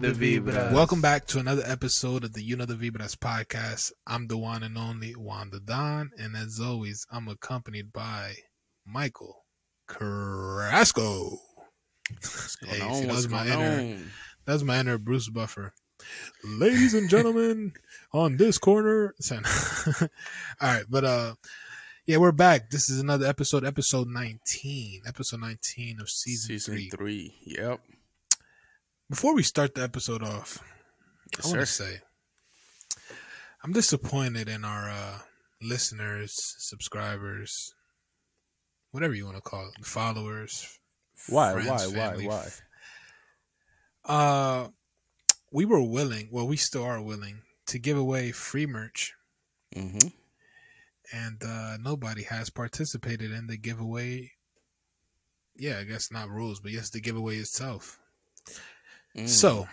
vibras? Cause the vibras. Welcome back to another episode of the You Know the Vibras podcast. I'm the one and only Wanda Don, and as always, I'm accompanied by Michael Carrasco. Hey, on? see, that was my inner- on? That's my inner Bruce Buffer. Ladies and gentlemen, on this corner. All right, but uh yeah, we're back. This is another episode, episode 19. Episode 19 of season, Season 3. three. Yep. Before we start the episode off, Yes, I want to say I'm disappointed in our uh, listeners, subscribers, whatever you want to call it, followers. Why? friends, Why? Why? Why? Uh, we were willing. Well, we still are willing to give away free merch, Mm-hmm. and uh, nobody has participated in the giveaway. Yeah, I guess not rules, but yes, the giveaway itself. Mm. So,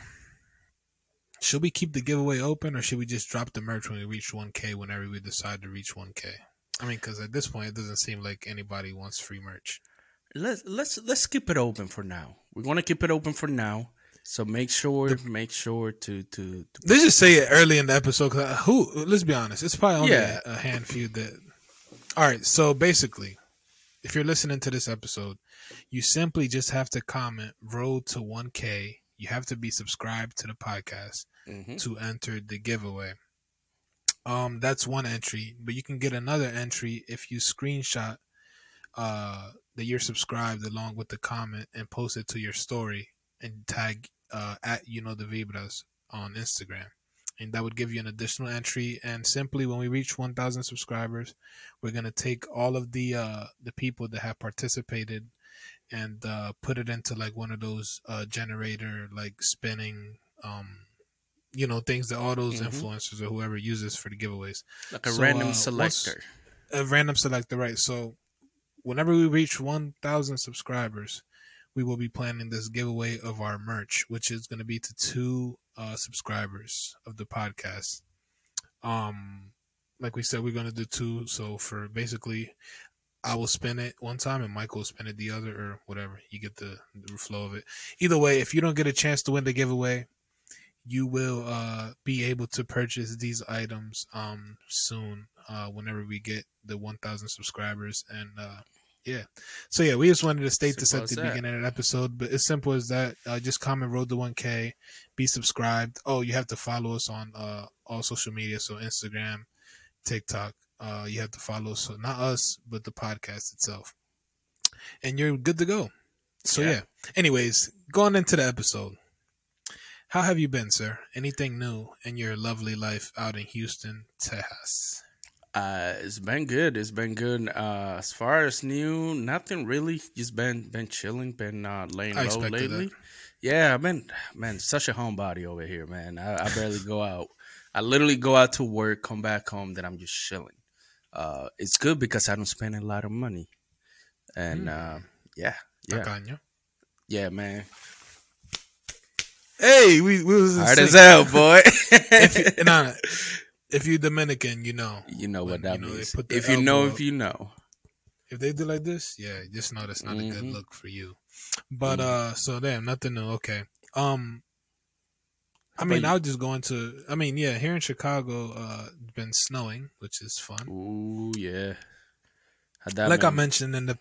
should we keep the giveaway open or should we just drop the merch when we reach 1K whenever we decide to reach 1K? I mean, because at this point, it doesn't seem like anybody wants free merch. let's let's let's keep it open for now. We're gonna keep it open for now. So make sure make sure to to, to Let's just say it early in the episode. Cause who? Let's be honest. It's probably only Yeah. a, a hand few that. All right. So basically, if you're listening to this episode, you simply just have to comment "Road to 1K." You have to be subscribed to the podcast. Mhm. to enter the giveaway. Um, that's one entry, but you can get another entry if you screenshot uh that you're subscribed along with the comment and post it to your story and tag uh at you know the vibras on Instagram. And that would give you an additional entry. And simply when we reach 1,000 subscribers, we're gonna take all of the uh the people that have participated and uh put it into like one of those uh generator like spinning um you know things that all those Mhm. influencers or whoever uses for the giveaways like a So, random uh, selector. a random selector right so whenever we reach 1000 subscribers we will be planning this giveaway of our merch which is going to be to two uh subscribers of the podcast um like we said we're going to do two so for basically I will spin it one time and Michael will spin it the other or whatever. You get the, the flow of it. Either way, if you don't get a chance to win the giveaway, you will uh, be able to purchase these items um, soon uh, whenever we get the 1,000 subscribers. And uh, yeah, so yeah, we just wanted to state this at the that. beginning of the episode, but as simple as that. Uh, just comment Road to 1K, be subscribed. Oh, you have to follow us on uh, all social media, so Instagram, TikTok. Uh, you have to follow, so not us, but the podcast itself, and you're good to go. So Yeah. yeah. Anyways, going into the episode. How have you been, sir? Anything new in your lovely life out in Houston, Texas? Uh, it's been good. It's been good. Uh, as far as new, nothing really. Just been been chilling. Been uh, laying I low lately. that. Yeah, I've been man, such a homebody over here, man. I, I barely go out. I literally go out to work, come back home, then I'm just chilling. Uh, it's good because I don't spend a lot of money, and uh, yeah, yeah, Tacaño. yeah, man. Hey, we, we was Hard as hell, boy. if, you, nah, if you Dominican, you know. you know what when, that you know, means. put If you know, elbow if you know. If they do like this, yeah, just know that's not a good Mhm. look for you. But Mhm. uh, so damn, nothing new. Okay. Um, I mean, about I'll just go into. I mean, yeah, here in Chicago, uh, it's been snowing, which is fun. Ooh, yeah. Like I mentioned in the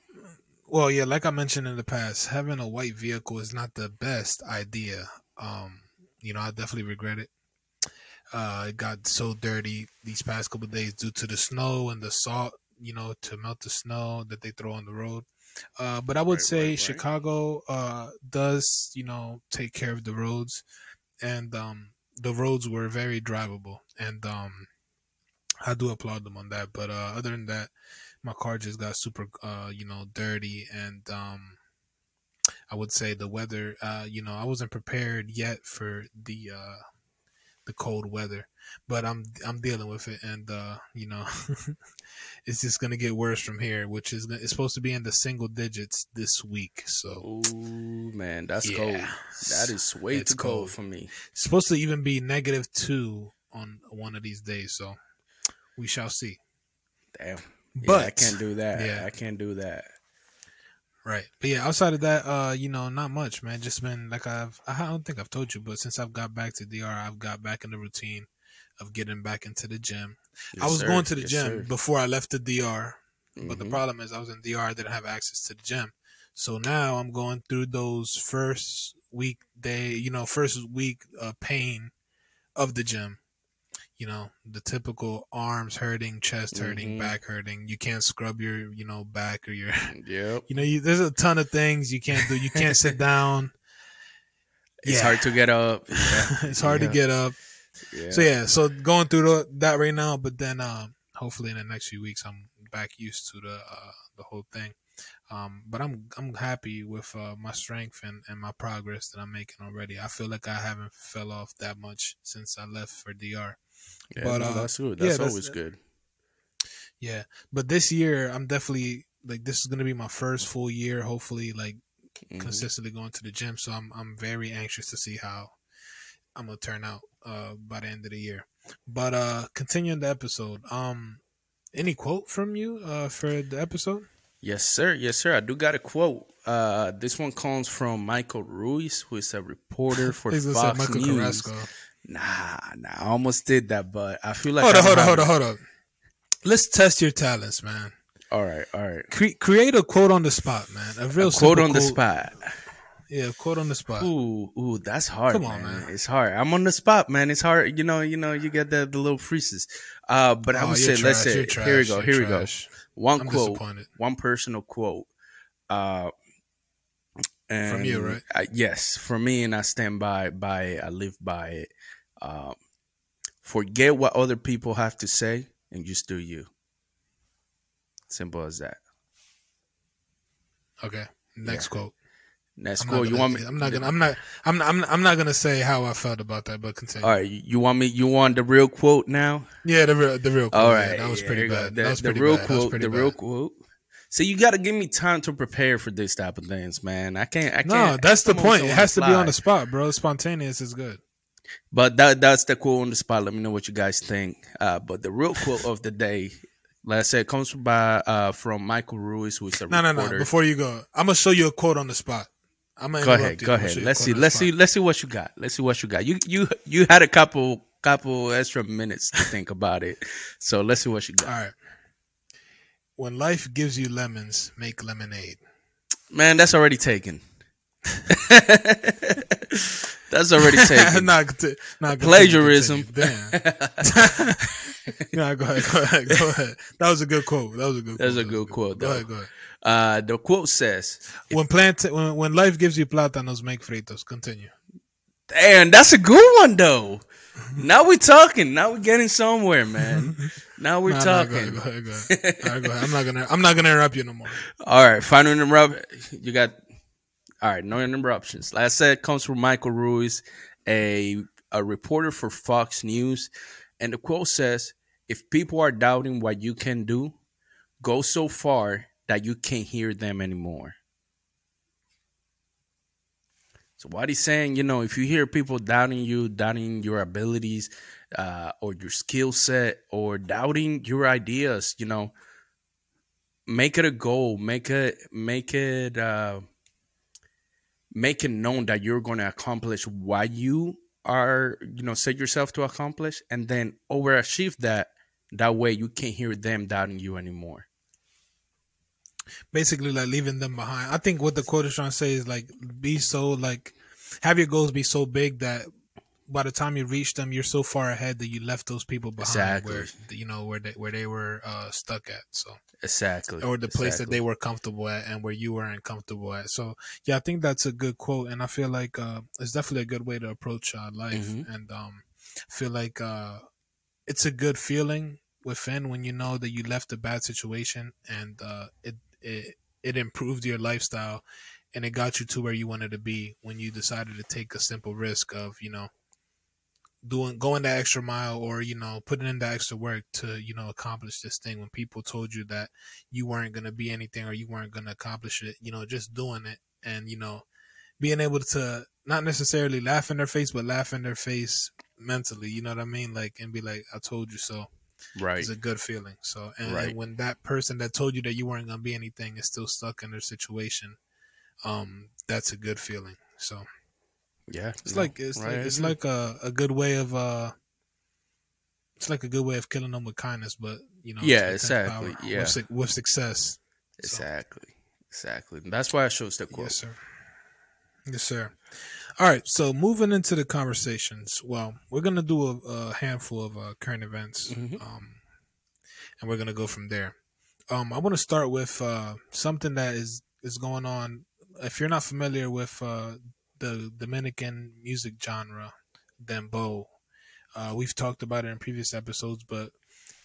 well yeah like i mentioned in the past having a white vehicle is not the best idea um you know i definitely regret it uh it got so dirty these past couple of days due to the snow and the salt you know to melt the snow that they throw on the road uh but i would Right, say right, right. chicago uh does you know take care of the roads and um the roads were very drivable and um i do applaud them on that but uh other than that my car just got super uh you know dirty and um i would say the weather uh you know i wasn't prepared yet for the uh the cold weather but i'm i'm dealing with it and uh you know it's just gonna get worse from here which is it's supposed to be in the single digits this week so Ooh, man, that's Yeah. cold. That is way It's too cold. cold. for me. it's supposed to even be negative two on one of these days so we shall see Damn. but yeah, I can't do that. yeah. I can't do that. Right. But yeah, outside of that, uh, you know, not much, man. Just been like I've I don't think I've told you, but since I've got back to DR, I've got back in the routine of getting back into the gym. I was sir. going to the Yes, gym sir. before I left the DR, but the Mhm. problem is I was in DR, I didn't have access to the gym. So now I'm going through those first week day, you know, first week uh, pain of the gym. You know, the typical arms hurting, chest hurting, Mhm. back hurting. You can't scrub your, you know, back or your Yep. you know, you, there's a ton of things you can't do. You can't sit down. It's Yeah. hard to get up. Yeah. it's hard Yeah. to get up. Yeah. So yeah, so going through the, that right now, but then um, hopefully in the next few weeks I'm back used to the uh, the whole thing. Um, but I'm I'm happy with uh, my strength and, and my progress that I'm making already. I feel like I haven't fell off that much since I left for DR. Yeah, but, no, uh, that's good. yeah, That's, that's- always good. Yeah, but this year I'm definitely like this is gonna be my first full year. Hopefully, like Mhm. consistently going to the gym. So I'm I'm very anxious to see how I'm gonna turn out uh by the end of the year. But uh continuing the episode, um any quote from you uh for the episode? Yes, sir. Yes, sir. I do got a quote. Uh, this one comes from Michael Ruiz, who is a reporter for Fox Michael News. Carrasco. Nah, nah. I almost did that, but I feel like Hold on, hold on, hold on, hold on. Let's test your talents, man. All right, all right. Cre- create a quote on the spot, man. A real A quote on the spot. Yeah, quote on the spot. Ooh, ooh, that's hard. Come on, man. man. It's hard. I'm on the spot, man. It's hard. You know, you know, you get the, the little freezes. Uh, but I Oh, would say, let's say, you're here we go, here we go. One I'm quote, one personal quote. Uh, and From you, right? I, yes, for me, and I stand by by it. I live by it. Uh, forget what other people have to say and just do you. Simple as that. Okay. Next Yeah. quote. I'm quote. You want me? I'm not gonna. I'm not. I'm. Not, I'm. I'm not gonna say how I felt about that, but continue. All right. You want me? You want the real quote now? Yeah, the real. The real. Quote, All yeah, that was yeah, pretty here you go. bad. The, that was the pretty real bad. Quote. The bad. real quote. So you got to give me time to prepare for this type of things, man. I can't. I No, can't. that's the point. It has to be on the spot, bro. Spontaneous is good. But that that's the quote on the spot. Let me know what you guys think. Uh, but the real quote of the day, like I said, comes by uh, from Michael Ruiz, who is a No, no, reporter. no. Before you go, I'm gonna show you a quote on the spot. I'm gonna go ahead, go ahead. show you a Let's see. Let's see. Let's see what you got. Let's see what you got. You you you had a couple couple extra minutes to think about it. So let's see what you got. All right. When life gives you lemons, make lemonade. Man, that's already taken. that's already taken. not, not Plagiarism. Damn. no, go ahead. Go ahead. Go ahead. That was a good quote. That was a good. That's quote. a good quote, Go ahead. Go ahead. Uh, the quote says, When plant, when, when life gives you plátanos, make fritos. Continue. "Damn, that's a good one, though." Now we're talking. Now we're getting somewhere, man. Now we're Nah, nah, talking. go ahead. Go ahead. Go ahead. Right, go ahead. I'm not gonna. I'm not gonna interrupt you no more. All right, final interrupt. You got. All right, no interruptions. Like I said, comes from Michael Ruiz, a a reporter for Fox News, and the quote says, "If people are doubting what you can do, go so far that you can't hear them anymore." So what he's saying, you know, if you hear people doubting you, doubting your abilities, uh, or your skill set, or doubting your ideas, you know, make it a goal make it make it uh make it known that you're going to accomplish what you are you know set yourself to accomplish and then overachieve that that way you can't hear them doubting you anymore Basically, like leaving them behind. I think what the quote is trying to say is like, be so like, have your goals be so big that by the time you reach them, you're so far ahead that you left those people behind. Exactly. Where you know where they where they were uh, stuck at. So. exactly or the place that they were comfortable at and where you weren't comfortable at. So yeah, I think that's a good quote, and I feel like uh, it's definitely a good way to approach uh, life. Mhm. And um, feel like uh, it's a good feeling within when you know that you left a bad situation and uh, it it it improved your lifestyle and it got you to where you wanted to be when you decided to take a simple risk of you know doing going that extra mile or you know putting in that extra work to you know accomplish this thing when people told you that you weren't going to be anything or you weren't going to accomplish it you know just doing it and you know being able to not necessarily laugh in their face but laugh in their face mentally you know what i mean like and be like i told you so Right. It's a good feeling. So, and, Right. and when that person that told you that you weren't gonna be anything is still stuck in their situation, um, that's a good feeling. So Yeah. it's no, like it's right, like, it's like a, a good way of uh, it's like a good way of killing them with kindness, but you know, Yeah, it's with 10 exactly, yeah. with, with success. So- Exactly. Exactly. That's why I chose the quote. Yes, sir. Yes, sir. All right. So moving into the conversations. Well, we're gonna do a, a handful of uh, current events, Mhm. um, and we're gonna go from there. Um, I want to start with uh, something that is is going on. If you're not familiar with uh, the Dominican music genre, dembow, uh, we've talked about it in previous episodes, but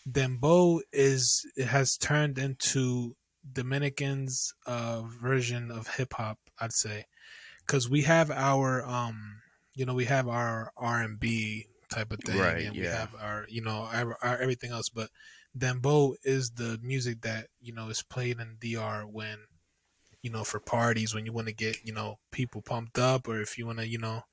dembow is it has turned into Dominicans' uh, version of hip hop, I'd say, because we have our, um, you know, we have our R and B type of thing, Right, and we have our, you know, our, our everything else. But dembow is the music that you know is played in DR when, you know, for parties when you want to get you know people pumped up, or if you want to, you know.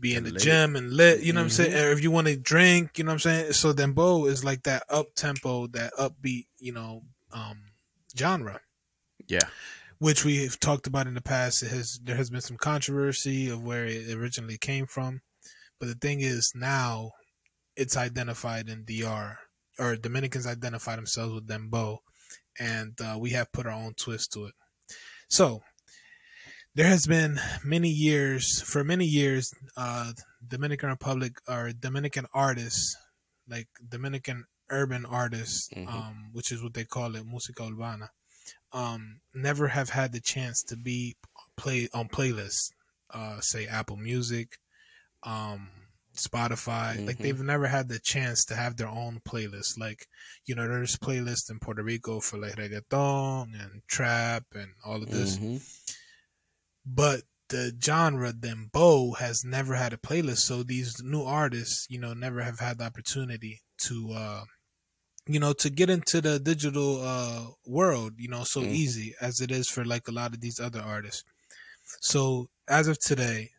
Be in the lit. gym and lit, you know what I'm saying? Mhm. Or if you want to drink, you know what I'm saying? So dembow is like that up tempo, that upbeat, you know, um, genre Yeah. which we've talked about in the past. It has there has been some controversy of where it originally came from, but the thing is now it's identified in DR or Dominicans identify themselves with dembow, and uh, we have put our own twist to it. So there has been many years for many years uh, Dominican Republic or Dominican artists like Dominican urban artists, Mhm. um, which is what they call it, música urbana um, never have had the chance to be play on playlists, uh, say Apple Music, um, Spotify. Like Mhm. they've never had the chance to have their own playlist. Like you know, there's playlists in Puerto Rico for like reggaeton and trap and all of this, Mhm. but the genre dembow has never had a playlist. So these new artists, you know, never have had the opportunity to. Uh, you know to get into the digital uh world you know so Mhm. easy as it is for like a lot of these other artists so as of today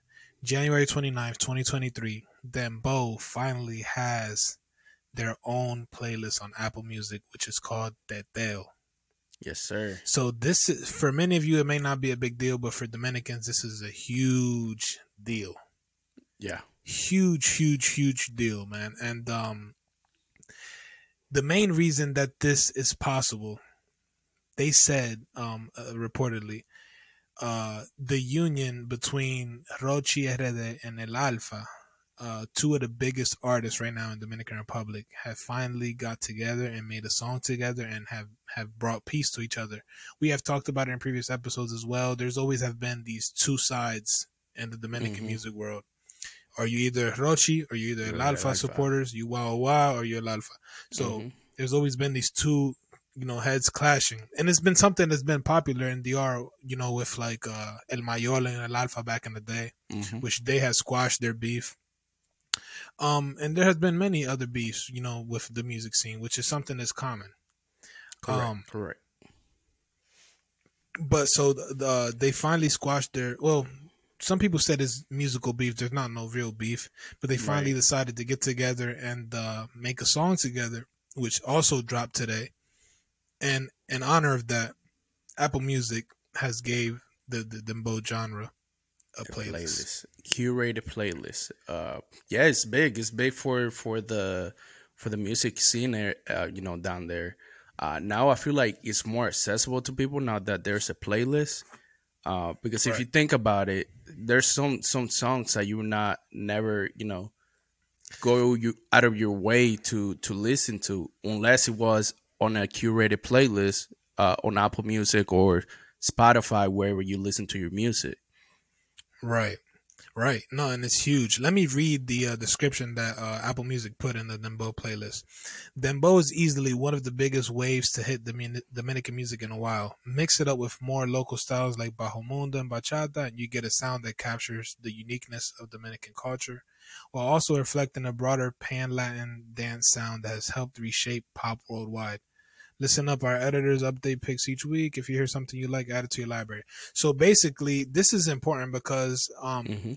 january 29th 2023 dembow finally has their own playlist on apple music which is called teteo Yes, sir. so this is for many of you it may not be a big deal but for dominicans this is a huge deal Yeah. huge huge huge deal man and um the main reason that this is possible they said um uh, reportedly uh the union between Rochy RD and El Alfa uh two of the biggest artists right now in Dominican Republic have finally got together and made a song together and have have brought peace to each other we have talked about it in previous episodes as well there's always have been these two sides in the Dominican Mhm. music world are you either Rochy or you either You're El Alfa supporters, you Wow Wow or you El Alfa. So Mhm. there's always been these two, you know, heads clashing. And it's been something that's been popular in DR, you know, with like uh, El Mayor and El Alfa back in the day, Mhm. which they had squashed their beef. Um, and there has been many other beefs, you know, with the music scene, which is something that's common. Correct. Um, Correct. but so the, the they finally squashed their well some people said it's musical beef there's not no real beef but they finally Right. decided to get together and uh, make a song together which also dropped today and in honor of that apple music has gave the the dembow genre a The playlist, curated playlist. Uh, yeah, it's big. It's big for for the for the music scene there. Uh, you know, down there. Uh, now I feel like it's more accessible to people now that there's a playlist. Uh, because if you think about it, there's some some songs that you would not never you know go you out of your way to to listen to unless it was on a curated playlist uh, on Apple Music or Spotify wherever you listen to your music. Right. Right. No and it's huge. Let me read the uh, description that uh, apple music put in the Dembow playlist. Dembow is easily one of the biggest waves to hit Domin- dominican music in a while. Mix it up with more local styles like bajo mundo and bachata and you get a sound that captures the uniqueness of dominican culture while also reflecting a broader pan-latin dance sound that has helped reshape pop worldwide Listen up, our editors update picks each week. If you hear something you like, add it to your library. So basically, this is important because um, hmm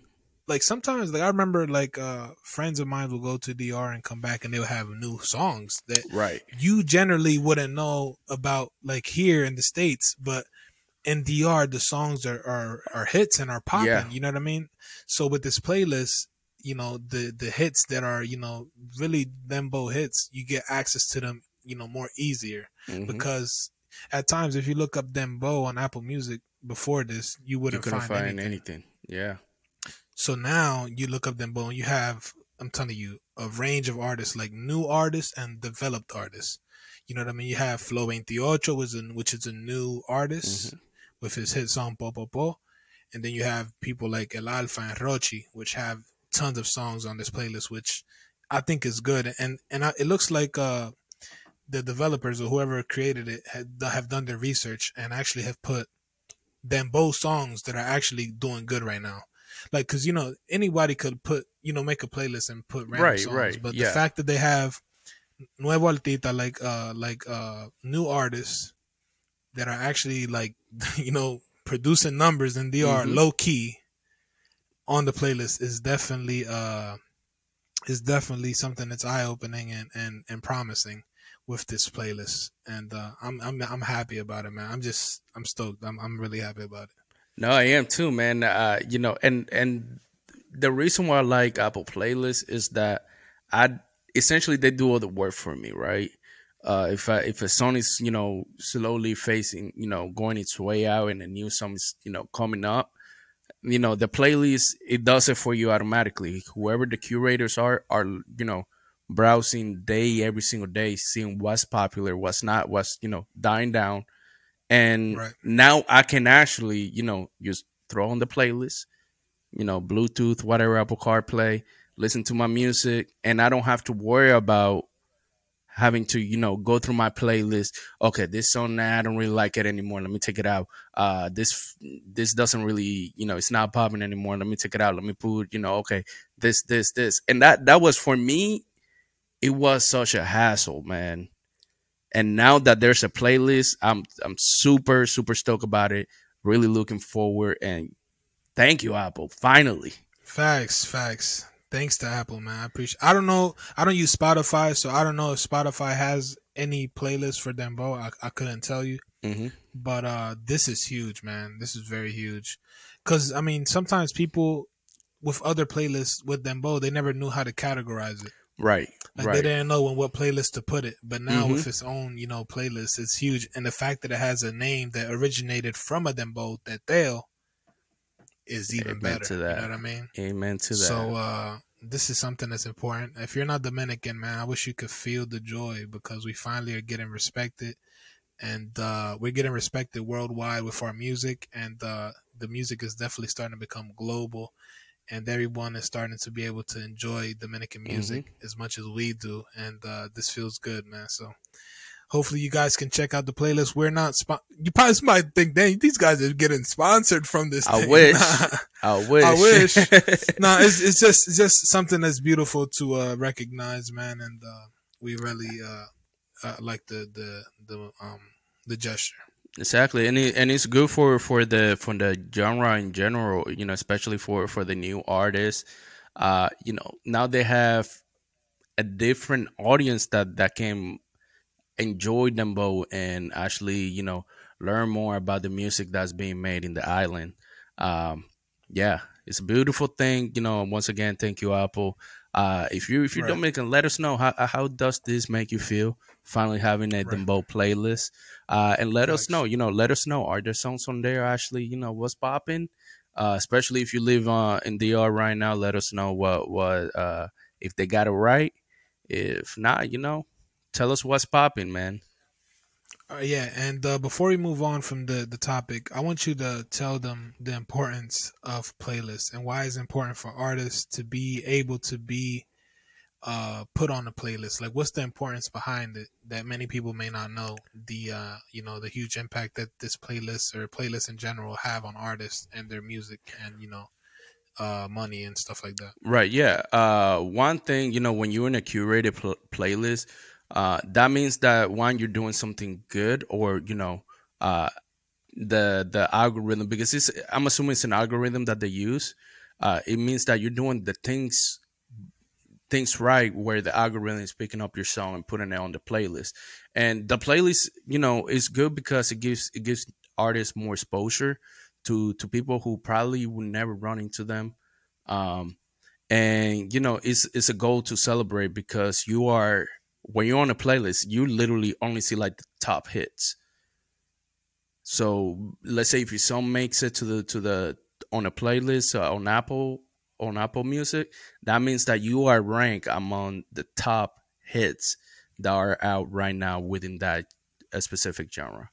like sometimes like I remember like uh friends of mine will go to DR and come back and they'll have new songs that right. you generally wouldn't know about like here in the states, but in DR the songs are are, are hits and are popping. Yeah. You know what I mean? So with this playlist, you know the the hits that are you know really Dembow hits, you get access to them you know more easier Mhm. because at times if you look up Dembow on Apple Music before this, you you wouldn't couldn't find, find, anything. anything. Yeah. So now you look up Dembow and you have, I'm telling you, a range of artists, like new artists and developed artists. You know what I mean? You have Flow 28, which is a, which is a new artist Mm-hmm. with his hit song Po Po Po. And then you have people like El Alfa and Rochy, which have tons of songs on this playlist, which I think is good. And and I, it looks like uh, the developers or whoever created it had, have done their research and actually have put Dembow songs that are actually doing good right now. Like, cause you know anybody could put you know make a playlist and put random Right, songs, right, but yeah. the fact that they have nuevo altita like uh like uh new artists that are actually like you know producing numbers and they are Mhm. low key on the playlist is definitely uh is definitely something that's eye opening and, and and promising with this playlist and uh I'm I'm I'm happy about it man I'm just I'm stoked I'm I'm really happy about it No, I am too, man. Uh, you know, and and the reason why I like Apple Playlists is that I essentially they do all the work for me, right? Uh, if I, if a song is you know slowly facing you know going its way out and a new song is you know coming up, you know the playlist it does it for you automatically. Whoever the curators are are you know browsing day every single day, seeing what's popular, what's not, what's you know dying down, and Right. now I can actually you know just throw on the playlist, you know Bluetooth, whatever Apple CarPlay, listen to my music, and I don't have to worry about having to you know go through my playlist. Okay this song nah, i don't really like it anymore. Let me take it out. Uh this this doesn't really you know it's not popping anymore. Let me take it out. Let me put you know okay this this this. And that that was for me it was such a hassle man and now that there's a playlist i'm i'm super super stoked about it really looking forward and thank you apple finally Facts, facts. Thanks to Apple, man. I appreciate. I don't know. I don't use Spotify, so I don't know if Spotify has any playlist for Dembow. I, I couldn't tell you, hmm but uh, this is huge, man. This is very huge. Cause I mean, sometimes people with other playlists with Dembo, they never knew how to categorize it. Right Like they didn't know in what playlist to put it. But now Mhm. with its own, you know, playlist, it's huge. And the fact that it has a name that originated from a Dembow, Teteo, is even Amen better. to that. You know what I mean? amen to that So uh this is something that's important. If you're not Dominican, man, I wish you could feel the joy because we finally are getting respected and uh we're getting respected worldwide with our music and uh the music is definitely starting to become global and everyone is starting to be able to enjoy Dominican music as much as we do and uh this feels good, man. So Hopefully, you guys can check out the playlist. We're not. Spo- you probably might think, "Dang, these guys are getting sponsored from this." I thing." wish. Nah. I wish. I wish. no, it's it's just it's just something that's beautiful to uh, recognize, man, and uh, we really uh, uh, like the the the um the gesture. Exactly, and it, and it's good for for the for the genre in general. You know, especially for for the new artists. Uh, you know, now they have a different audience that that can enjoy Dembow and actually, you know, learn more about the music that's being made in the island. Um, yeah, it's a beautiful thing. You know, once again, thank you, Apple. Uh, if you if you're Right. Dominican, let us know how how does this make you feel? Finally having a Right. Dembow playlist, uh, and let us know. You know, let us know. Are there songs on there actually? You know, what's popping? Uh, especially if you live uh, in DR right now, let us know what what uh, if they got it right. If not, you know, tell us what's popping, man. Uh, yeah, and uh, before we move on from the the topic, I want you to tell them the importance of playlists and why it's important for artists to be able to be uh, put on a playlist. Like, what's the importance behind it that many people may not know? The uh, you know the huge impact that this playlist or playlists in general have on artists and their music and you know uh, money and stuff like that. Right. Yeah. Uh, one thing, you know, when you're in a curated pl- playlist, uh, that means that one, you're doing something good, or you know, uh, the the algorithm because it's I'm assuming it's an algorithm that they use. uh, it means that you're doing the things things right where the algorithm is picking up your song and putting it on the playlist. And the playlist you know is good because it gives it gives artists more exposure to to people who probably would never run into them. Um and you know it's it's a goal to celebrate because you are when you're on a playlist you literally only see like the top hits. So let's say if your song makes it to the to the on a playlist uh, on apple on Apple Music, that means that you are ranked among the top hits that are out right now within that a specific genre.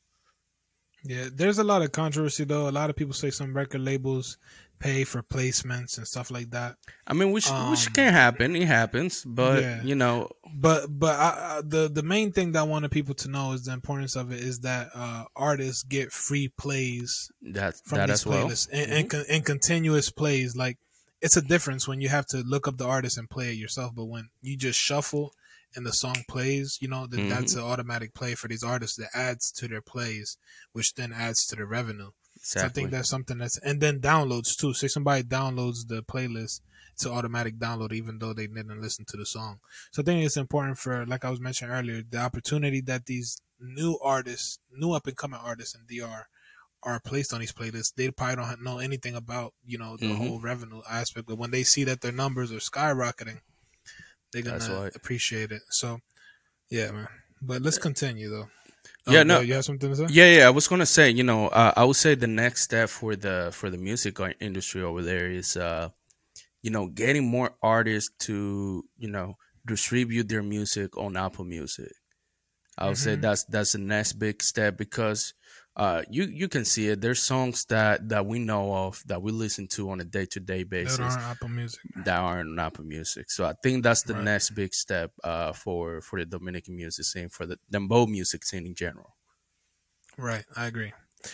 Yeah, there's a lot of controversy though. A lot of people say some record labels pay for placements and stuff like that. I mean, which Um, which can happen. It happens, but Yeah. you know, But but I, I, the the main thing that I wanted people to know is the importance of it is that uh, artists get free plays that from that these as well. playlists and, and, con- and continuous plays. Like it's a difference when you have to look up the artist and play it yourself, but when you just shuffle and the song plays, you know that Mhm. that's an automatic play for these artists that adds to their plays, which then adds to the revenue. So I think that's something that's and then downloads too. Say somebody downloads the playlist, it's an automatic download even though they didn't listen to the song. So I think it's important for like I was mentioning earlier, the opportunity that these new artists, new up and coming artists in DR are placed on these playlists. They probably don't know anything about, you know, the Mhm. whole revenue aspect. But when they see that their numbers are skyrocketing, they're gonna right. appreciate it. So yeah, man. But let's continue though. Yeah, Oh, no. you have something to say? Yeah, yeah. I was gonna say, you know, uh, I would say the next step for the for the music industry over there is, uh, you know, getting more artists to, you know, distribute their music on Apple Music. I would say Mhm. that's that's the next big step because uh, you you can see it. There's songs that that we know of that we listen to on a day to day basis That aren't Apple Music. that aren't Apple Music. So I think that's the Right. next big step uh, for for the Dominican music scene, for the Dembow music scene in general. Right, I agree.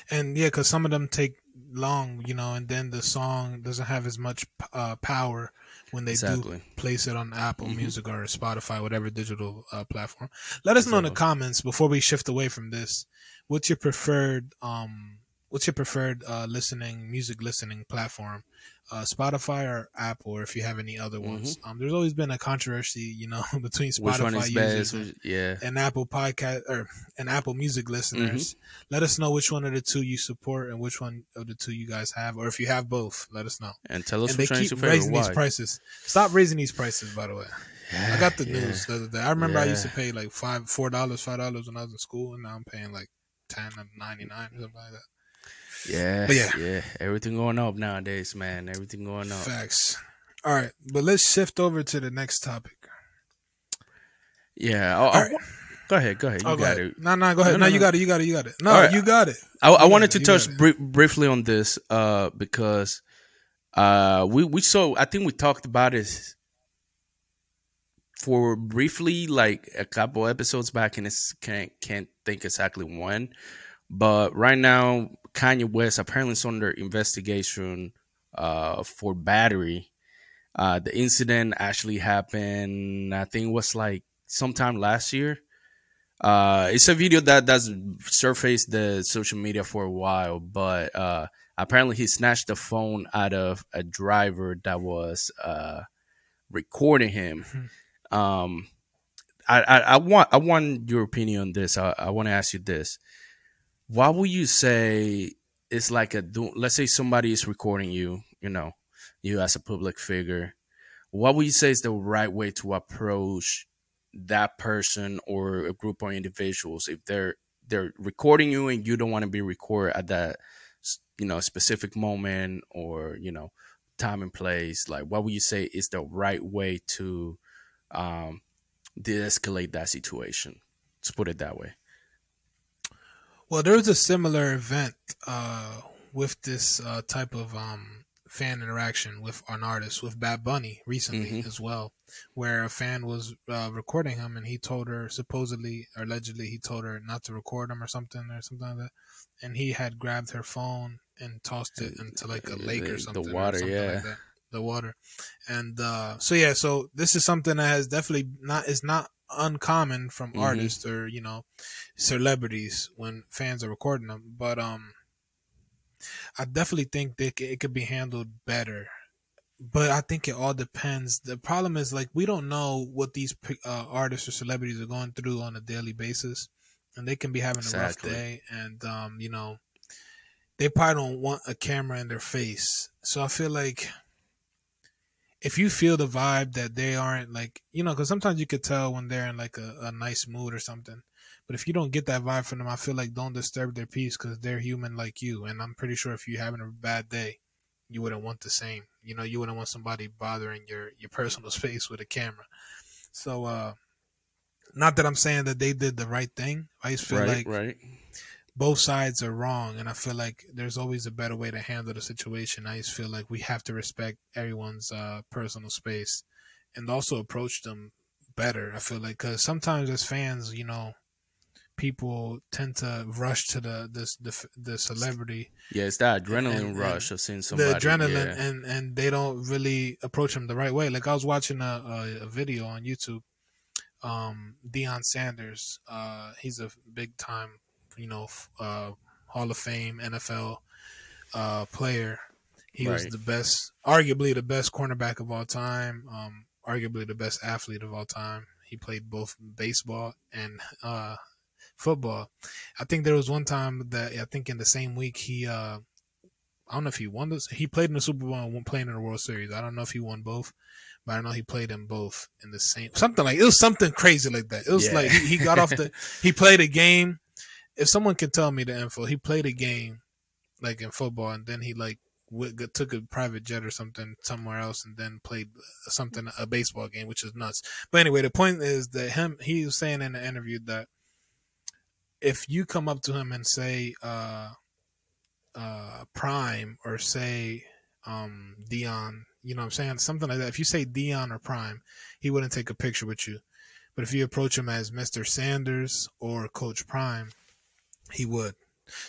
And yeah, because some of them take long, you know, and then the song doesn't have as much uh, power when they do place it on Apple Mhm. Music or Spotify, whatever digital uh, platform. Let us know in the comments before we shift away from this. What's your preferred um What's your preferred uh, listening music listening platform? Uh, Spotify or Apple, or if you have any other ones. Um, there's always been a controversy, you know, between Mm-hmm. Spotify users and, yeah. and Apple podcast or and Apple Music listeners. Mm-hmm. Let us know which one of the two you support and which one of the two you guys have, or if you have both, let us know. And tell us and they keep raising these prices. Stop raising these prices, by the way. I got the Yeah. news the other day. I remember I used to pay like five, four dollars, five dollars when I was in school, and now I'm paying like ten and ninety nine, or something like that. Yeah, But yeah. yeah, Everything going up nowadays, man. Everything going up. Facts. All right, but let's shift over to the next topic. Yeah. All oh, right. Go ahead. Go ahead. You Oh, go got it. No, no, go ahead. No, No, no, you got it. You got it. You got it. No, right. you got it. I, I wanted got to touch it. bri- briefly on this uh, because uh, we we saw. I think we talked about it for briefly, like a couple episodes back, and it's can't can't think exactly when. But right now, Kanye West apparently is under investigation uh, for battery. Uh, the incident actually happened. I think it was like sometime last year. Uh, it's a video that that's surfaced the social media for a while, but uh, apparently he snatched the phone out of a driver that was uh, recording him. Um, I, I, I want I want your opinion on this. I, I want to ask you this: Why would you say it's like a? Let's say somebody is recording you. You know, you as a public figure. What would you say is the right way to approach that person or a group of individuals if they're they're recording you and you don't want to be recorded at that you know specific moment or you know time and place like what would you say is the right way to um de-escalate that situation let's put it that way Well, there was a similar event uh, with this uh, type of um, fan interaction with an artist, with Bad Bunny recently Mhm. as well, where a fan was uh, recording him and he told her, supposedly or allegedly, he told her not to record him or something or something like that. And he had grabbed her phone and tossed it into like a lake the- or the something. or water, something yeah. Like that. The water. And uh, so, yeah, so this is something that has definitely not, is not uncommon from Mhm. artists or, you know, celebrities when fans are recording them. But um, I definitely think that it could be handled better but I think it all depends. The problem is like we don't know what these uh, artists or celebrities are going through on a daily basis, and they can be having exactly. a rough day, and um, you know, they probably don't want a camera in their face. So I feel like if you feel the vibe that they aren't like, you know, because sometimes you could tell when they're in like a, a nice mood or something. But if you don't get that vibe from them, I feel like don't disturb their peace because they're human like you. And I'm pretty sure if you're having a bad day, you wouldn't want the same. You know, you wouldn't want somebody bothering your your personal space with a camera. So, uh not that I'm saying that they did the right thing. I just feel right, like right. Both sides are wrong, and I feel like there's always a better way to handle the situation. I just feel like we have to respect everyone's uh, personal space, and also approach them better. I feel like because sometimes as fans, you know, people tend to rush to the the the, the celebrity. Yeah, it's that adrenaline and, rush and of seeing somebody. The adrenaline, yeah. and and they don't really approach them the right way. Like I was watching a, a, a video on YouTube. Um, Deion Sanders, uh, he's a big time, you know, uh, Hall of Fame NFL uh, player. He right. was the best, arguably the best cornerback of all time. Um, arguably the best athlete of all time. He played both baseball and uh, football. I think there was one time that I think in the same week he uh I don't know if he won this. He played in the Super Bowl and playing in the World Series. I don't know if he won both, but I know he played in both in the same something like it was something crazy like that. It was yeah. like he, he got off the he played a game. If someone can tell me the info, he played a game like in football, and then he like took a private jet or something somewhere else, and then played something a baseball game, which is nuts. But anyway, the point is that him he was saying in the interview that if you come up to him and say uh, uh, Prime or say um, Deion, you know what I'm saying? Something like that. If you say Deion or Prime, he wouldn't take a picture with you. But if you approach him as Mr. Sanders or Coach Prime, he would.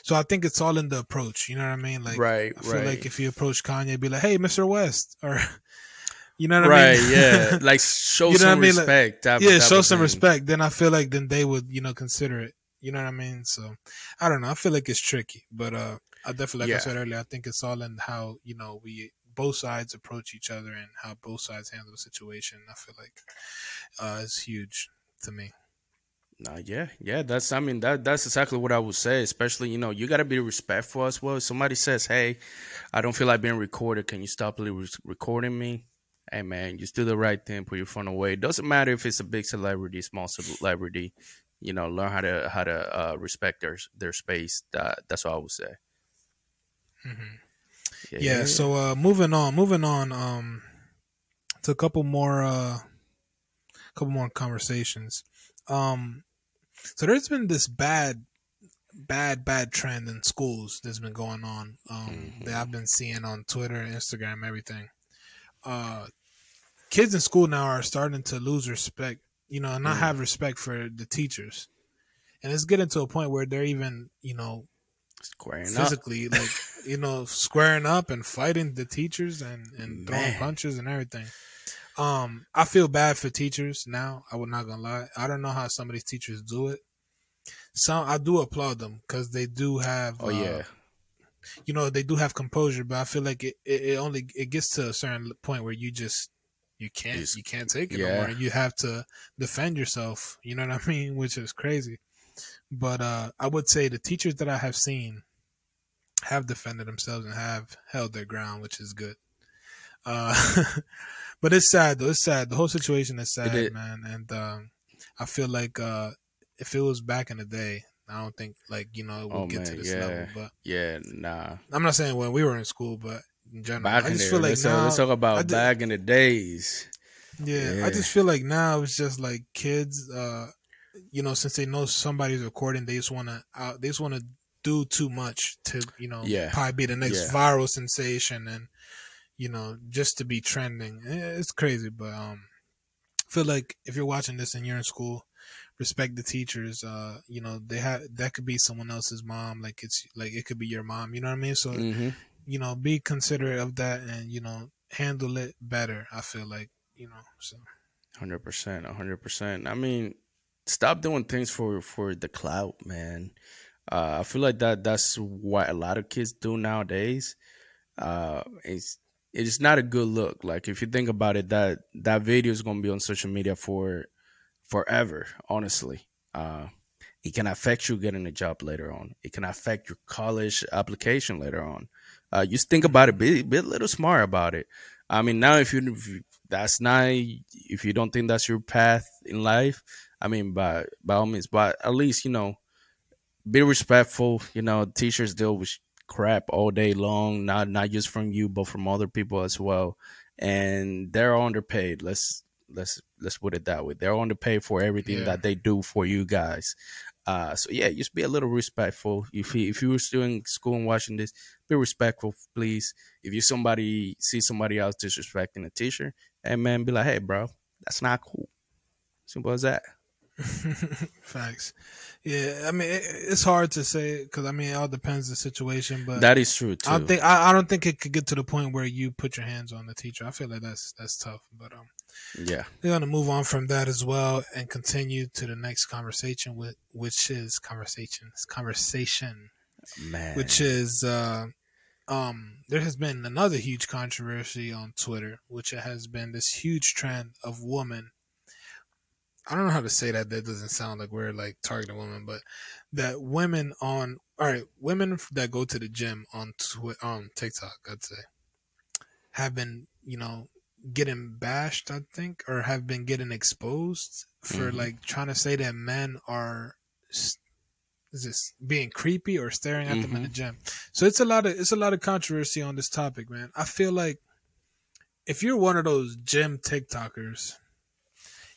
So I think it's all in the approach. You know what I mean? Like, right, I feel right. like if you approach Kanye, be like, "Hey, Mr. West," or you know what right, I mean? Right, yeah. Like show you know some I mean? respect. Like, yeah, show some thing. respect. Then I feel like then they would, you know, consider it. You know what I mean? So I don't know. I feel like it's tricky, but uh, I definitely, like yeah. I said earlier, I think it's all in how you know we both sides approach each other and how both sides handle the situation. I feel like uh, it's huge to me. Nah, yeah, yeah. That's I mean that that's exactly what I would say. Especially you know you got to be respectful as well. If somebody says, "Hey, I don't feel like being recorded. Can you stop recording me?" Hey man, just do the right thing. Put your phone away. It doesn't matter if it's a big celebrity, small celebrity you know learn how to how to uh, respect their their space. That, that's what I would say. Mm-hmm. Yeah, yeah, So uh, moving on, moving on. Um, to a couple more, uh, couple more conversations. Um, so there's been this bad, bad, bad trend in schools that's been going on. Um, mm-hmm. that I've been seeing on Twitter, Instagram, everything. Uh, kids in school now are starting to lose respect you know, and not mm. have respect for the teachers. And it's getting to a point where they're even, you know, squaring physically, like, you know, squaring up and fighting the teachers and, and throwing punches and everything. Um, I feel bad for teachers now. I would not gonna lie. I don't know how some of these teachers do it. Some I do applaud them because they do have. Oh uh, yeah. You know they do have composure, but I feel like it, it, it only it gets to a certain point where you just you can't you can't take it yeah. no. You have to defend yourself. You know what I mean? Which is crazy. But uh, I would say the teachers that I have seen have defended themselves and have held their ground, which is good. Uh, but it's sad though. It's sad. The whole situation is sad, is. man. And um, I feel like uh, if it was back in the day, I don't think like you know it would oh, get man, to this yeah. level. But yeah, nah. I'm not saying when we were in school, but in general. Back I just feel like let's, now, talk, let's talk about back in the days. Yeah, yeah, I just feel like now it's just like kids. uh You know, since they know somebody's recording, they just want to. Uh, they just want to do too much to you know yeah. probably be the next yeah. viral sensation and you know just to be trending. It's crazy, but um, I feel like if you're watching this and you're in school, respect the teachers. Uh, you know, they have that could be someone else's mom. Like it's like it could be your mom. You know what I mean? So mm-hmm you know, be considerate of that and, you know, handle it better. I feel like, you know, so. 100%, 100%. I mean, stop doing things for, for the clout, man. Uh, I feel like that that's what a lot of kids do nowadays. Uh, it's it's not a good look. Like if you think about it, that that video is gonna be on social media for forever. Honestly, uh, it can affect you getting a job later on. It can affect your college application later on. Uh, just think about it. Be, be a little smart about it. I mean, now if you, if you that's not if you don't think that's your path in life, I mean, by by all means, but at least you know, be respectful. You know, teachers deal with crap all day long, not not just from you, but from other people as well, and they're underpaid. Let's let's let's put it that way. They're underpaid for everything Yeah. that they do for you guys. Uh, so yeah, just be a little respectful. If you, if you were still in school and watching this, be respectful, please. If you somebody see somebody else disrespecting a teacher, hey man, be like, hey bro, that's not cool. Simple as that. Facts. Yeah, I mean it, it's hard to say because I mean it all depends the situation, but that is true too. I don't think I, I don't think it could get to the point where you put your hands on the teacher. I feel like that's that's tough, but um, yeah, we're gonna move on from that as well and continue to the next conversation with which is conversations conversation man. which is uh, um there has been another huge controversy on Twitter, which has been this huge trend of women. I don't know how to say that. That doesn't sound like we're like targeting women, but that women on all right, women that go to the gym on Twi- on TikTok, I'd say, have been you know getting bashed. I think, or have been getting exposed for Mhm. like trying to say that men are is this being creepy or staring at them in the gym. So it's a lot of it's a lot of controversy on this topic, man. I feel like if you're one of those gym TikTokers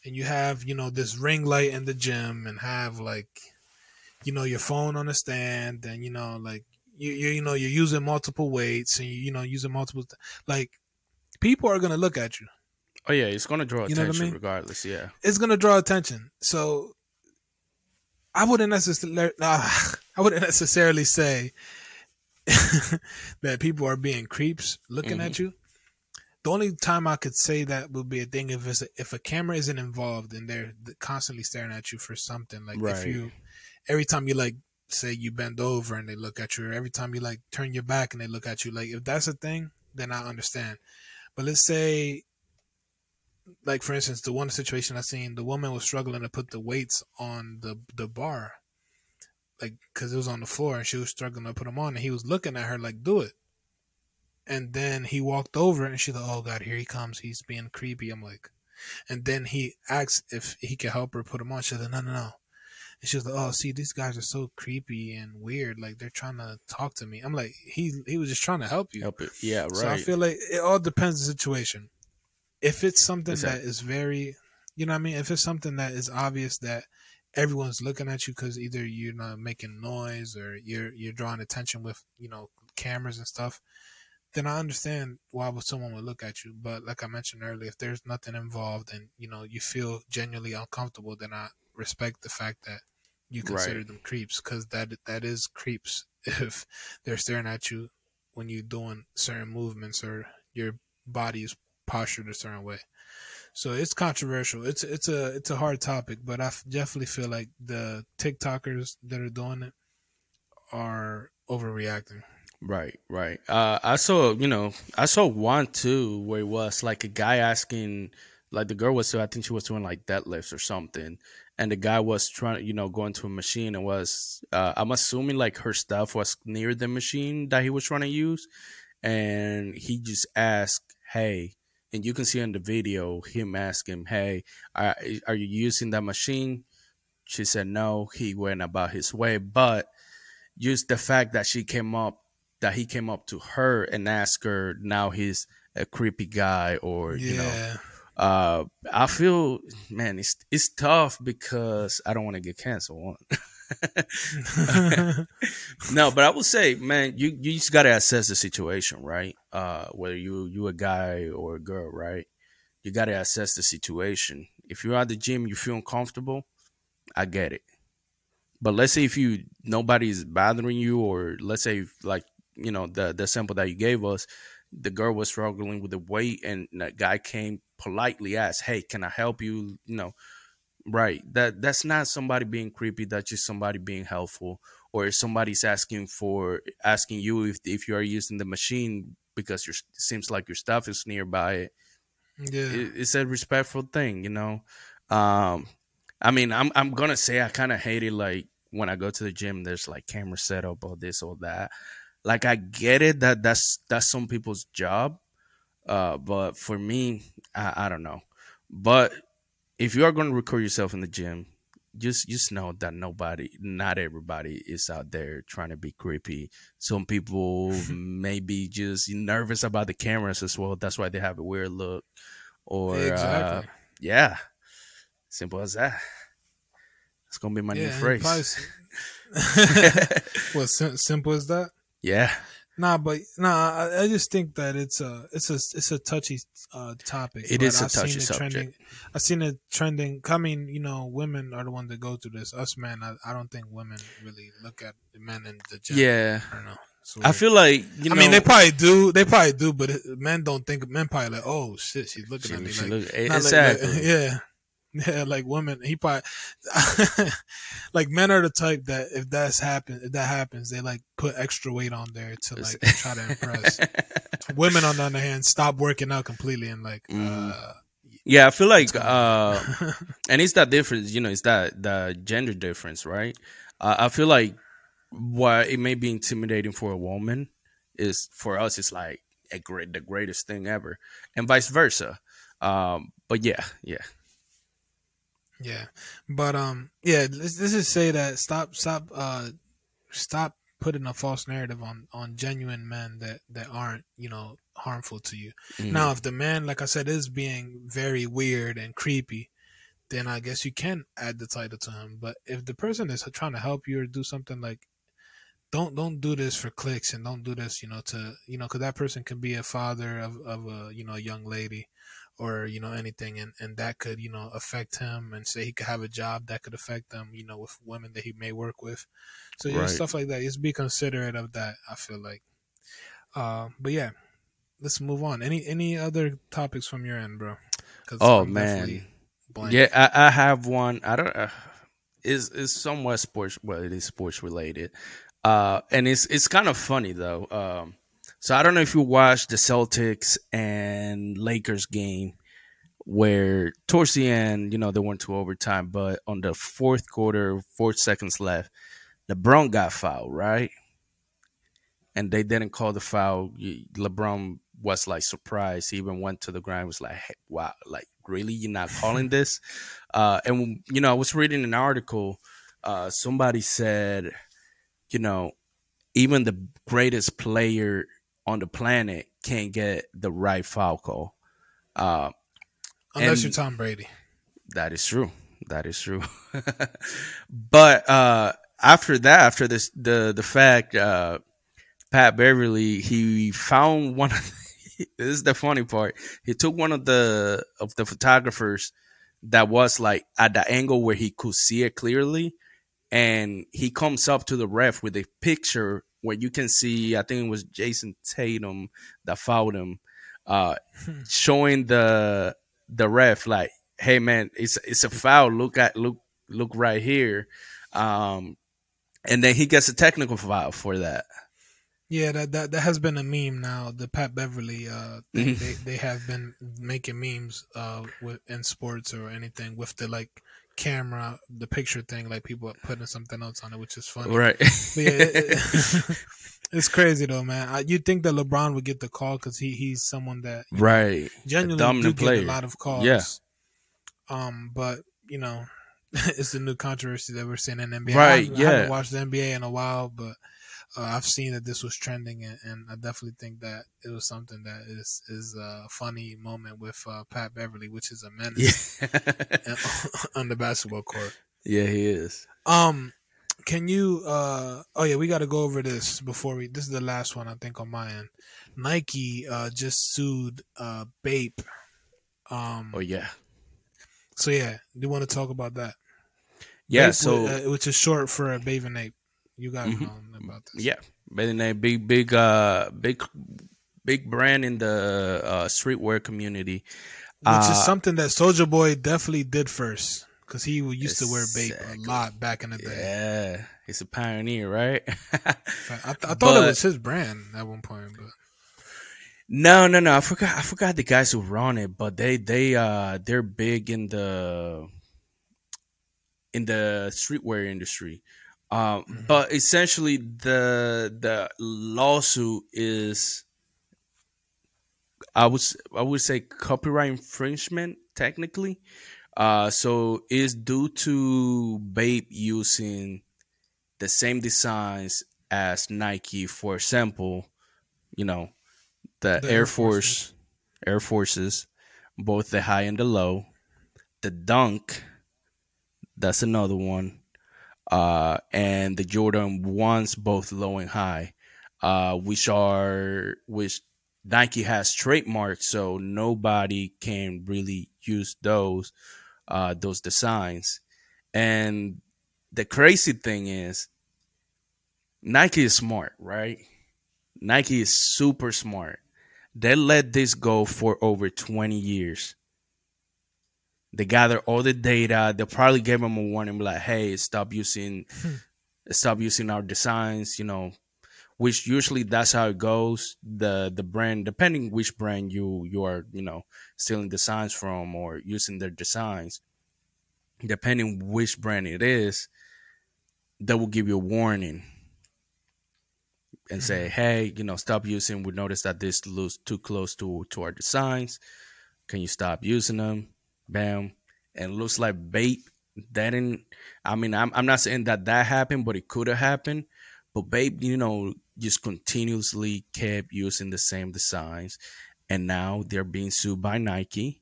and you have, you know, this ring light in the gym and have like you know your phone on a stand and you know like you you, you know you're using multiple weights and you, you know using multiple like people are going to look at you. oh yeah, it's gonna draw You what I attention mean? regardless. Yeah, It's going to draw attention. So I wouldn't necessarily uh, I wouldn't necessarily say that people are being creeps looking at you. The only time I could say that would be a thing if it's a, if a camera isn't involved and they're constantly staring at you for something. Like if you every time you like say you bend over and they look at you, or every time you like turn your back and they look at you, like if that's a thing, then I understand. But let's say, like for instance, the one situation I seen, the woman was struggling to put the weights on the the bar, like because it was on the floor and she was struggling to put them on, and he was looking at her like, "Do it." And then he walked over and she's like, "Oh God, here he comes. He's being creepy." I'm like, and then he asked if he could help her put him on. She's like, "No, no, no." And she was like, "Oh, see, these guys are so creepy and weird. Like they're trying to talk to me." I'm like, "He he was just trying to help you." help it. Yeah, right. So I feel like it all depends on the situation. If it's something Exactly. that is very, you know what I mean? If it's something that is obvious that everyone's looking at you because either you're not making noise or you're you're drawing attention with you know cameras and stuff, then I understand why would someone would look at you. But like I mentioned earlier, if there's nothing involved and you know you feel genuinely uncomfortable, then I respect the fact that you consider Right. them creeps because that that is creeps if they're staring at you when you're doing certain movements or your body is postured a certain way. So it's controversial. It's it's a it's a hard topic, but I f- definitely feel like the TikTokers that are doing it are overreacting. Right, right. Uh, I saw, you know, I saw one too where it was like a guy asking, like the girl was, I think she was doing like deadlifts or something, and the guy was trying, you know, going to a machine and was, uh, I'm assuming like her stuff was near the machine that he was trying to use, and he just asked, "Hey," and you can see in the video him asking, "Hey, are, are you using that machine?" She said no. He went about his way, but just the fact that she came up that he came up to her and asked her now he's a creepy guy or you know uh i feel man it's it's tough because i don't want to get canceled. No but i will say man you you just got to assess the situation right? Uh whether you you a guy or a girl right? You got to assess the situation. If you're at the gym you feel uncomfortable i get it. But let's say if you nobody's bothering you or let's say if, like you know the the sample that you gave us the girl was struggling with the weight and the guy came politely asked hey can i help you you know right that that's not somebody being creepy that's just somebody being helpful or if somebody's asking for asking you if if you are using the machine because your seems like your stuff is nearby. Yeah. It, it's a respectful thing, you know. Um, I mean, I'm I'm gonna say I kind of hate it like when I go to the gym. There's like camera setup or this or that. Like I get it that that's that's some people's job, uh, but for me, I, I don't know. But if you are going to record yourself in the gym, just just know that nobody, not everybody, is out there trying to be creepy. Some people may be just nervous about the cameras as well. That's why they have a weird look. Or uh, yeah, simple as that. It's gonna be my new Yeah, and phrase. probably- well, sim- simple as that. Yeah, Nah, but nah, I, I just think that it's a it's a it's a touchy uh, topic. It is a I've touchy seen it subject. Trending, I've seen it trending. Coming, you know, women are the ones that go through this. Us men, I, I don't think women really look at the men in the gym. yeah. I don't know. I feel like you know. I mean, they probably do. They probably do, but men don't think. Men probably like, oh shit, she's looking she- at me. she like, look- exactly. like- yeah. Yeah, like women, he probably like men are the type that if that's happen, if that happens, they like put extra weight on there to like try to impress. women, on the other hand, stop working out completely and like, Mm. uh, yeah, I feel like uh and it's that difference, you know, it's that the gender difference, right? Uh, I feel like what it may be intimidating for a woman is for us it's like a great the greatest thing ever, and vice versa. Um, but yeah, yeah, Yeah, but um, yeah. Let's, let's just say that stop, stop, uh, stop putting a false narrative on on genuine men that that aren't you know harmful to you. Mhm. Now, if the man, like I said, is being very weird and creepy, then I guess you can add the title to him. But if the person is trying to help you or do something like, don't don't do this for clicks and don't do this, you know, to you know, because that person can be a father of of a you know young lady, or you know anything, and and that could you know affect him, and say he could have a job that could affect them, you know, with women that he may work with. So yeah, Right. stuff like that. Just be considerate of that. I feel like. Uh, but yeah, let's move on. Any any other topics from your end, bro? 'Cause Oh I'm man. Yeah, I, I have one. I don't. Uh, is is somewhat sports. Well, it is sports related. Uh, and it's it's kind of funny though. Um, so I don't know if you watched the Celtics and Lakers game, where towards the end, you know, they went to overtime, but on the fourth quarter, four seconds left, LeBron got fouled, right? And they didn't call the foul. LeBron was like surprised. He even went to the ground. Was like, hey, "Wow, like really? You're not calling this?" Uh, and you know, I was reading an article. Uh, somebody said, you know, even the greatest player on the planet can't get the right foul call. Uh, Unless you're Tom Brady. that is true. That is true. but uh, after that, after this, the the fact, uh, Pat Beverley, he found one. Of this is the funny part. He took one of the of the photographers that was like at the angle where he could see it clearly, and he comes up to the ref with a picture where you can see. I think it was Jayson Tatum that fouled him, uh, showing the the ref like hey man, it's it's a foul. Look at look look right here. Um and then he gets a technical foul for that. Yeah, that, that that has been a meme now. The Pat Beverley uh Mhm. they they have been making memes uh with in sports or anything with the like camera, the picture thing, like people putting something else on it, which is funny. Right. Yeah, it- it- it's crazy though, man. I, you think that LeBron would get the call because he he's someone that you know, right. genuinely do dominant get player. a lot of calls. Yeah. Um, but you know, it's the new controversy that we're seeing in NBA. I Right, I yeah. haven't watched the NBA in a while, but uh, I've seen that this was trending, and, and I definitely think that it was something that is is a funny moment with uh, Pat Beverley, which is a menace Yeah. on the basketball court. yeah, he is. Um, can you? uh Oh yeah, we got to go over this before we. This is the last one I think on my end. Nike uh just sued uh Bape. Um, Oh yeah. so yeah, do you want to talk about that? Yeah, Bape, so uh, which is short for a Bathing Ape. You got Mhm. know about this. yeah, but then a big big uh big big brand in the uh streetwear community. which Uh, is something that Soulja Boy definitely did first because he used to wear Bape a lot back in the day. Yeah, he's a pioneer, right? I, th- I thought But- it was his brand at one point, but No, no, no. I forgot. I forgot the guys who run it, but they they uh they're big in the in the streetwear industry. Um, Mhm. but essentially, the the lawsuit is, I would I would say copyright infringement technically. Uh, so it's due to Bape using the same designs as Nike. For example, you know, the, The Air, Air Force, Forces. Air Forces, both the high and the low. The Dunk, that's another one. Uh, and the Jordan ones, both low and high, uh, which are which Nike has trademarked, so nobody can really use those uh, those designs. And the crazy thing is, Nike is smart, right? Nike is super smart. They let this go for over 20 years. They gather all the data. They probably gave them a warning, like, "Hey, stop using, stop using our designs." You know, which usually that's how it goes. The the brand, depending which brand you you are, you know, stealing designs from or using their designs, depending which brand it is, they will give you a warning and say, mm-hmm. "Hey, you know, stop using. We noticed that this looks too close to to our designs. Can you stop using them?" Bam, and looks like Bape. That didn't. I mean, I'm I'm not saying that that happened, but it could have happened. But Bape, you know, just continuously kept using the same designs, and now they're being sued by Nike,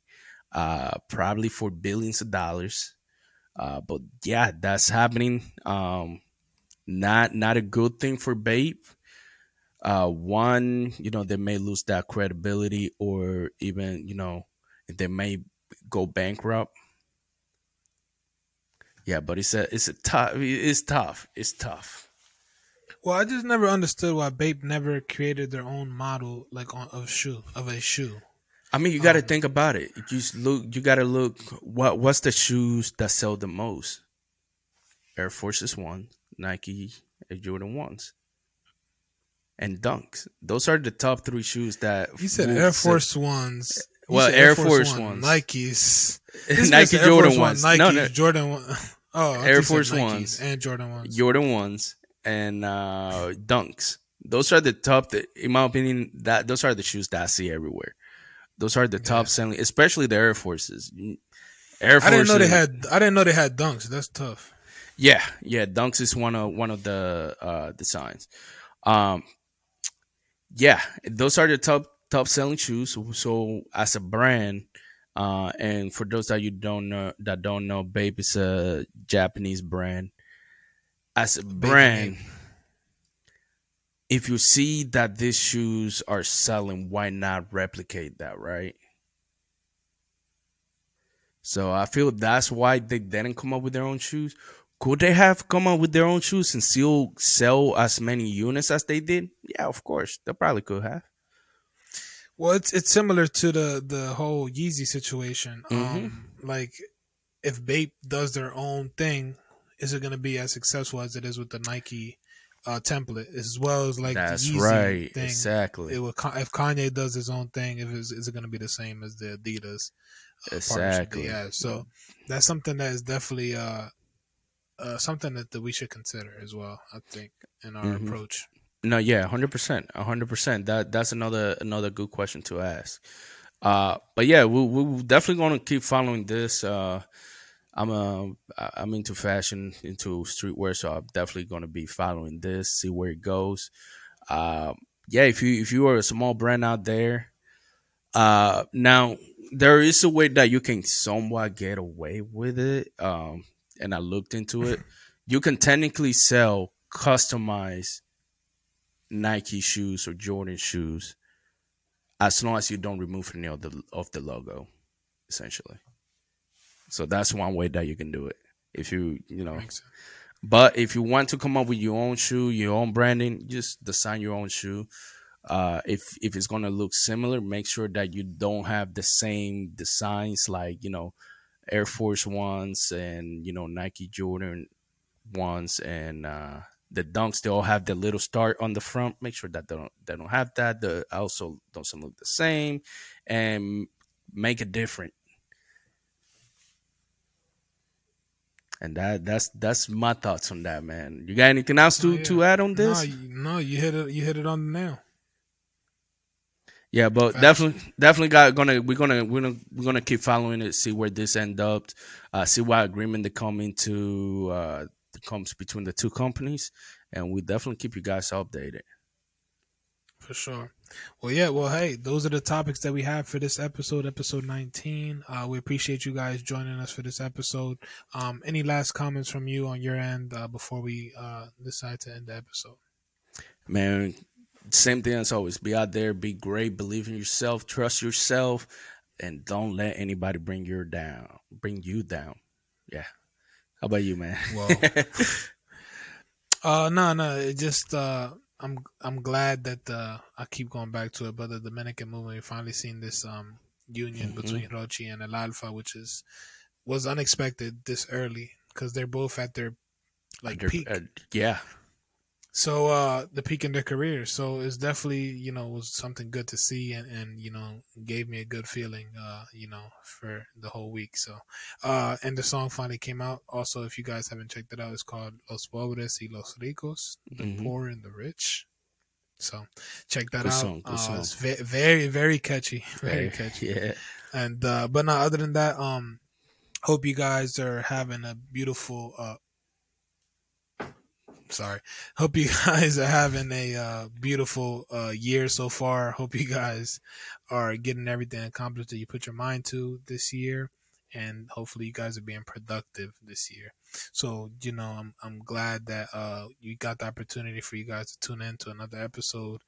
uh, probably for billions of dollars. Uh, but yeah, that's happening. Um, not not a good thing for Bape. Uh, one, you know, they may lose that credibility, or even, you know, they may go bankrupt. Yeah, but it's a it's a tough. It's tough. It's tough. Well, I just never understood why Bape never created their own model like on of shoe of a shoe. I mean, you got to Um, think about it. You just look. You got to look. What what's the shoes that sell the most? Air Forces One, Nike Air Jordan ones, and Dunks. Those are the top three shoes that You said Air Force Ones. Well, said Air Force Ones. Nikes. Nike Jordan Force One, ones. Nike No, no, Jordan one. Oh, I Air Force Nikes Ones. and Jordan ones. Jordan ones and uh, Dunks. Those are the top. That, in my opinion, that those are the shoes that I see everywhere. Those are the top Yeah. selling, especially the Air Forces. Air Forces. I didn't know they had. I didn't know they had dunks. That's tough. Yeah, yeah. Dunks is one of one of the uh, designs. Um, yeah, those are the top top selling shoes. So as a brand, uh, and for those that you don't know that don't know, Bape is a Japanese brand. As a brand, if you see that these shoes are selling, why not replicate that, right? So I feel that's why they didn't come up with their own shoes. Could they have come up with their own shoes and still sell as many units as they did? Yeah, of course. They probably could have. Well, it's it's similar to the the whole Yeezy situation. Mhm. Um, like if Bape does their own thing, is it going to be as successful as it is with the Nike uh, template, as well as like That's the Yeezy right. thing? Exactly. It will, if Kanye does his own thing, if it's, is it going to be the same as the Adidas uh, Exactly. have? So that's something that is definitely uh, uh, something that, that we should consider as well. I think in our Mhm. approach. No, yeah, hundred percent, hundred percent. That that's another another good question to ask. Uh, but yeah, we we're definitely going to keep following this. Uh, I'm uh, I'm into fashion, into streetwear, so I'm definitely going to be following this, see where it goes. Uh, yeah, if you if you are a small brand out there, uh, now there is a way that you can somewhat get away with it. Um, and I looked into it. You can technically sell customized Nike shoes or Jordan shoes, as long as you don't remove any of the of the logo, essentially. So that's one way that you can do it. If you you know, sense. but if you want to come up with your own shoe, your own branding, just design your own shoe. Uh, if if it's gonna look similar, make sure that you don't have the same designs like you know Air Force ones and you know Nike Jordan ones and uh, the dunks they all have the little star on the front. Make sure that they don't they don't have that. The also doesn't look the same, and make it different. And that that's that's my thoughts on that, man. You got anything else to, Oh, yeah. to add on this? No, you, no, you hit it. You hit it on the nail. Yeah, but Facts. definitely, definitely got gonna we're gonna we're gonna we're gonna keep following it, see where this end up, uh, see what agreement they come into uh, comes between the two companies, and we definitely keep you guys updated. For sure. Well, yeah. Well, hey, those are the topics that we have for this episode, episode 19. Uh, we appreciate you guys joining us for this episode. Um, any last comments from you on your end uh, before we uh, decide to end the episode? Man, same thing as always. Be out there, be great, believe in yourself, trust yourself, and don't let anybody bring you down. Bring you down. Yeah. How about you, man? Well, uh, no, no. It just uh, I'm I'm glad that uh, I keep going back to it, but the Dominican movement, we finally seen this um union Mhm. between Rochy and El Alfa, which is was unexpected this early because they're both at their like Under- peak. uh, yeah. So uh the peak in their career. So it's definitely, you know, was something good to see and, and you know, gave me a good feeling uh, you know, for the whole week. So uh and the song finally came out. Also if you guys haven't checked it out, it's called Los Pobres y Los Ricos, the Mhm. poor and the rich. So check that Good out. song, uh, song. It's ve- very, very catchy. Very catchy. Yeah. And uh but no, other than that, um hope you guys are having a beautiful uh sorry. Hope you guys are having a uh beautiful uh year so far. Hope you guys are getting everything accomplished that you put your mind to this year and hopefully you guys are being productive this year. So, you know, I'm I'm glad that uh you got the opportunity for you guys to tune in to another episode.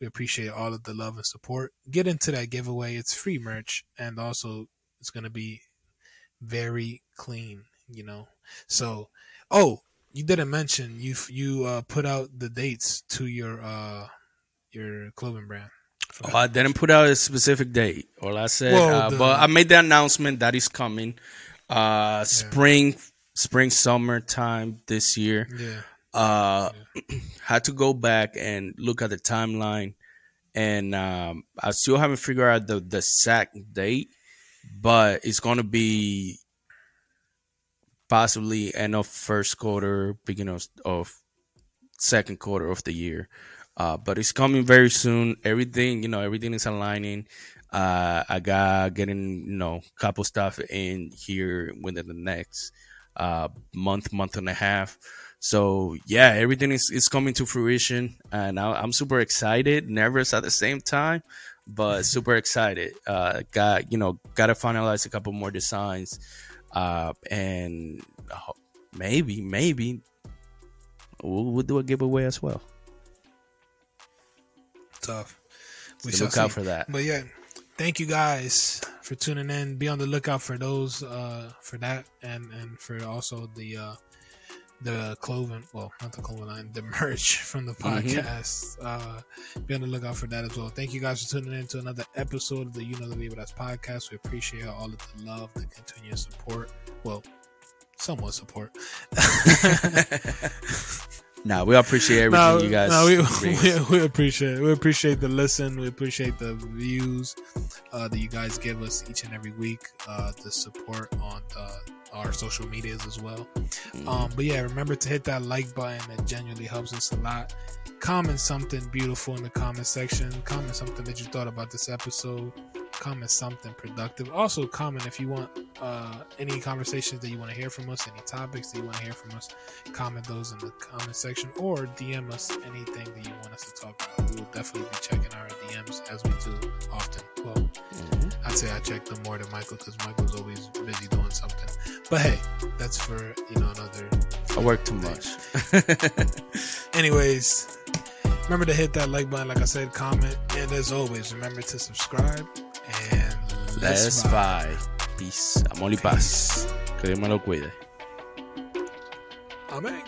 We appreciate all of the love and support. Get into that giveaway. It's free merch and also it's going to be very clean, you know. So, oh, you didn't mention you you uh put out the dates to your uh your clothing brand. Oh, I didn't put out a specific date. All I said, Well, uh, the- but I made the announcement that is coming. Uh, spring, spring, summer time this year. Yeah. Uh, had to go back and look at the timeline, and um, I still haven't figured out the the exact date, but it's gonna be possibly end of first quarter, beginning of, of second quarter of the year. Uh, but it's coming very soon. Everything, you know, everything is aligning. Uh, I got getting, you know, couple stuff in here within the next uh, month, month and a half. So yeah, everything is, is coming to fruition, and I, I'm super excited, nervous at the same time, but super excited. Uh, got you know, got to finalize a couple more designs, uh, and uh, maybe, maybe we'll, we'll do a giveaway as well. Tough. So shall look out see. for that. But yeah, thank you guys for tuning in. Be on the lookout for those uh for that and and for also the uh the clothing well not the clothing line the merch from the Mhm. podcast uh be on the lookout for that as well thank you guys for tuning in to another episode of the you know the Vibras podcast we appreciate all of the love the continuous support well somewhat support Nah, we appreciate everything you guys. no, we, we, we appreciate. We appreciate the listen. We appreciate the views uh, that you guys give us each and every week. Uh, the support on uh, our social medias as well. Um, but yeah, remember to hit that like button. That genuinely helps us a lot. Comment something beautiful in the comment section. Comment something that you thought about this episode. Comment something productive. Also, comment if you want uh, any conversations that you want to hear from us, any topics that you want to hear from us. Comment those in the comment section or DM us anything that you want us to talk about. We will definitely be checking our DMs as we do often. I'd say I check them more than Michael because Michael's always busy doing something. But hey, that's for you know another. I work too much. Anyways, remember to hit that like button, like I said, comment, and as always, remember to subscribe and Let's vibe. vibe. Peace. Amor y paz. Que Dios me lo cuide. Amen.